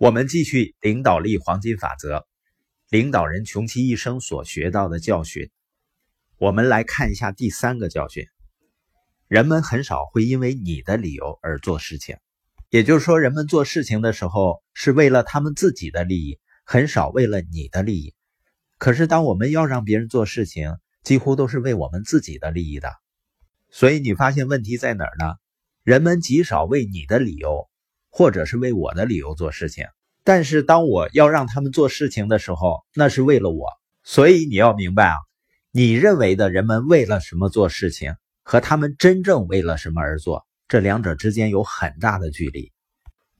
我们继续领导力黄金法则，领导人穷其一生所学到的教训。我们来看一下第三个教训：人们很少会因为你的理由而做事情。也就是说，人们做事情的时候是为了他们自己的利益，很少为了你的利益。可是，当我们要让别人做事情，几乎都是为我们自己的利益的。所以，你发现问题在哪儿呢？人们极少为你的理由。或者是为我的理由做事情，但是当我要让他们做事情的时候，那是为了我。所以你要明白啊，你认为的人们为了什么做事情，和他们真正为了什么而做，这两者之间有很大的距离。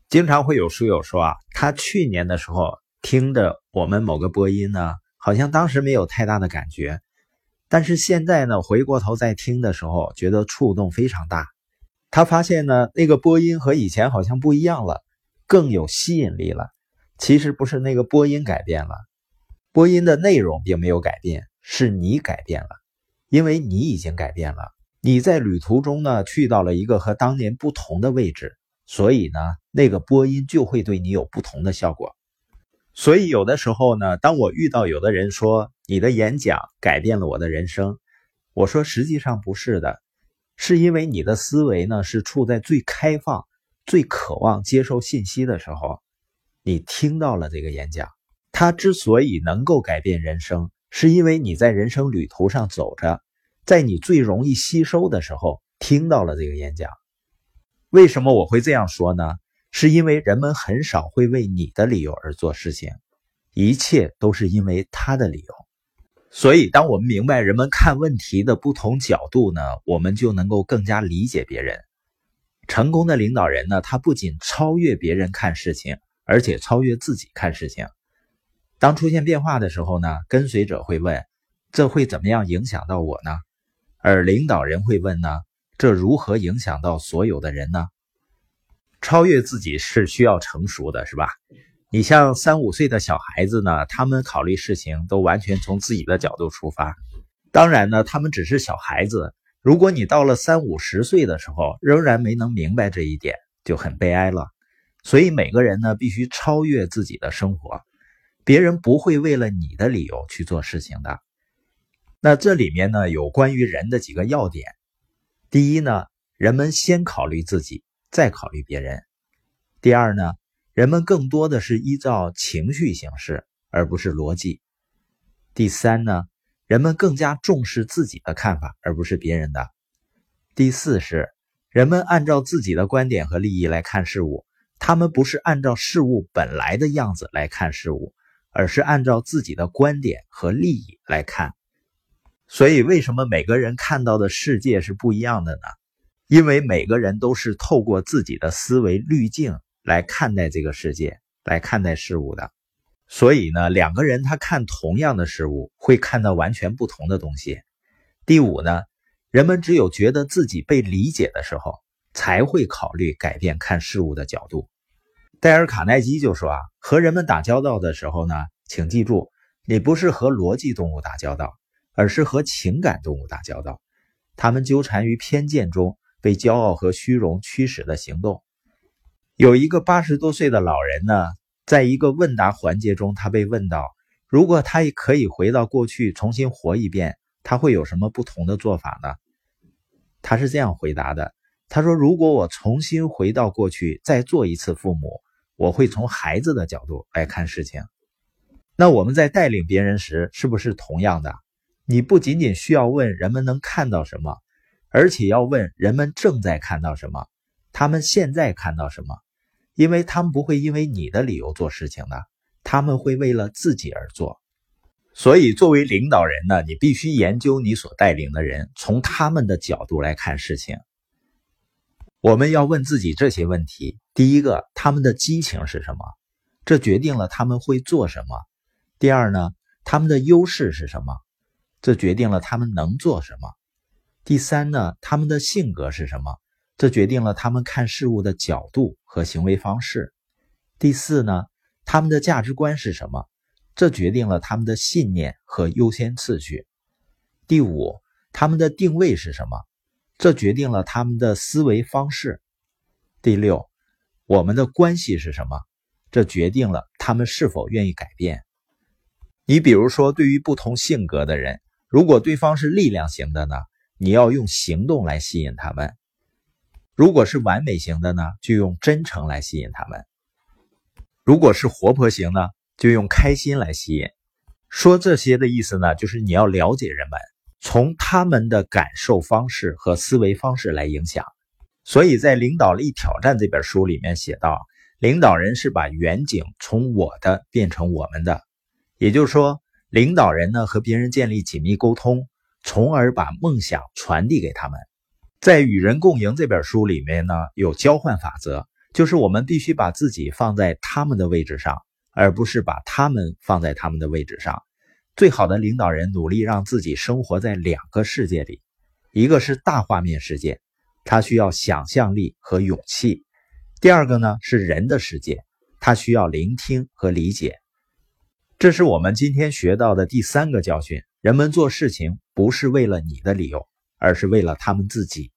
经常会有书友说啊，他去年的时候听着我们某个播音呢，好像当时没有太大的感觉，但是现在呢，回过头再听的时候，觉得触动非常大。他发现呢，那个播音和以前好像不一样了，更有吸引力了。其实不是那个播音改变了，播音的内容并没有改变，是你改变了，因为你已经改变了。你在旅途中呢，去到了一个和当年不同的位置，所以呢，那个播音就会对你有不同的效果。所以有的时候呢，当我遇到有的人说你的演讲改变了我的人生，我说实际上不是的。是因为你的思维呢是处在最开放、最渴望接受信息的时候，你听到了这个演讲。它之所以能够改变人生，是因为你在人生旅途上走着，在你最容易吸收的时候听到了这个演讲。为什么我会这样说呢？是因为人们很少会为你的理由而做事情，一切都是因为他的理由。所以，当我们明白人们看问题的不同角度呢，我们就能够更加理解别人。成功的领导人呢，他不仅超越别人看事情，而且超越自己看事情。当出现变化的时候呢，跟随者会问：“这会怎么样影响到我呢？”而领导人会问：“呢，这如何影响到所有的人呢？”超越自己是需要成熟的，是吧？你像三五岁的小孩子呢，他们考虑事情都完全从自己的角度出发。当然呢，他们只是小孩子。如果你到了三五十岁的时候，仍然没能明白这一点，就很悲哀了。所以每个人呢，必须超越自己的生活。别人不会为了你的理由去做事情的。那这里面呢，有关于人的几个要点。第一呢，人们先考虑自己，再考虑别人。第二呢。人们更多的是依照情绪行事，而不是逻辑。第三呢，人们更加重视自己的看法，而不是别人的。第四是，人们按照自己的观点和利益来看事物，他们不是按照事物本来的样子来看事物，而是按照自己的观点和利益来看。所以，为什么每个人看到的世界是不一样的呢？因为每个人都是透过自己的思维滤镜。来看待这个世界，来看待事物的，所以呢，两个人他看同样的事物，会看到完全不同的东西。第五呢，人们只有觉得自己被理解的时候，才会考虑改变看事物的角度。戴尔·卡耐基就说啊，和人们打交道的时候呢，请记住，你不是和逻辑动物打交道，而是和情感动物打交道。他们纠缠于偏见中，被骄傲和虚荣驱使的行动。有一个八十多岁的老人呢，在一个问答环节中，他被问到：如果他也可以回到过去重新活一遍，他会有什么不同的做法呢？他是这样回答的：他说，如果我重新回到过去，再做一次父母，我会从孩子的角度来看事情。那我们在带领别人时，是不是同样的？你不仅仅需要问人们能看到什么，而且要问人们正在看到什么，他们现在看到什么？因为他们不会因为你的理由做事情的，他们会为了自己而做。所以，作为领导人呢，你必须研究你所带领的人，从他们的角度来看事情。我们要问自己这些问题：第一个，他们的激情是什么？这决定了他们会做什么。第二呢，他们的优势是什么？这决定了他们能做什么。第三呢，他们的性格是什么？这决定了他们看事物的角度和行为方式。第四呢，他们的价值观是什么？这决定了他们的信念和优先次序。第五，他们的定位是什么？这决定了他们的思维方式。第六，我们的关系是什么？这决定了他们是否愿意改变。你比如说，对于不同性格的人，如果对方是力量型的呢，你要用行动来吸引他们；如果是完美型的呢，就用真诚来吸引他们；如果是活泼型呢，就用开心来吸引。说这些的意思呢，就是你要了解人们，从他们的感受方式和思维方式来影响。所以在《领导力挑战》这本书里面写到，领导人是把远景从我的变成我们的，也就是说，领导人呢和别人建立紧密沟通，从而把梦想传递给他们。在《与人共赢》这本书里面呢，有交换法则，就是我们必须把自己放在他们的位置上。而不是把他们放在他们的位置上。最好的领导人努力让自己生活在两个世界里，一个是大画面世界，他需要想象力和勇气；第二个呢是人的世界，他需要聆听和理解。这是我们今天学到的第三个教训：人们做事情不是为了你的理由，而是为了他们自己。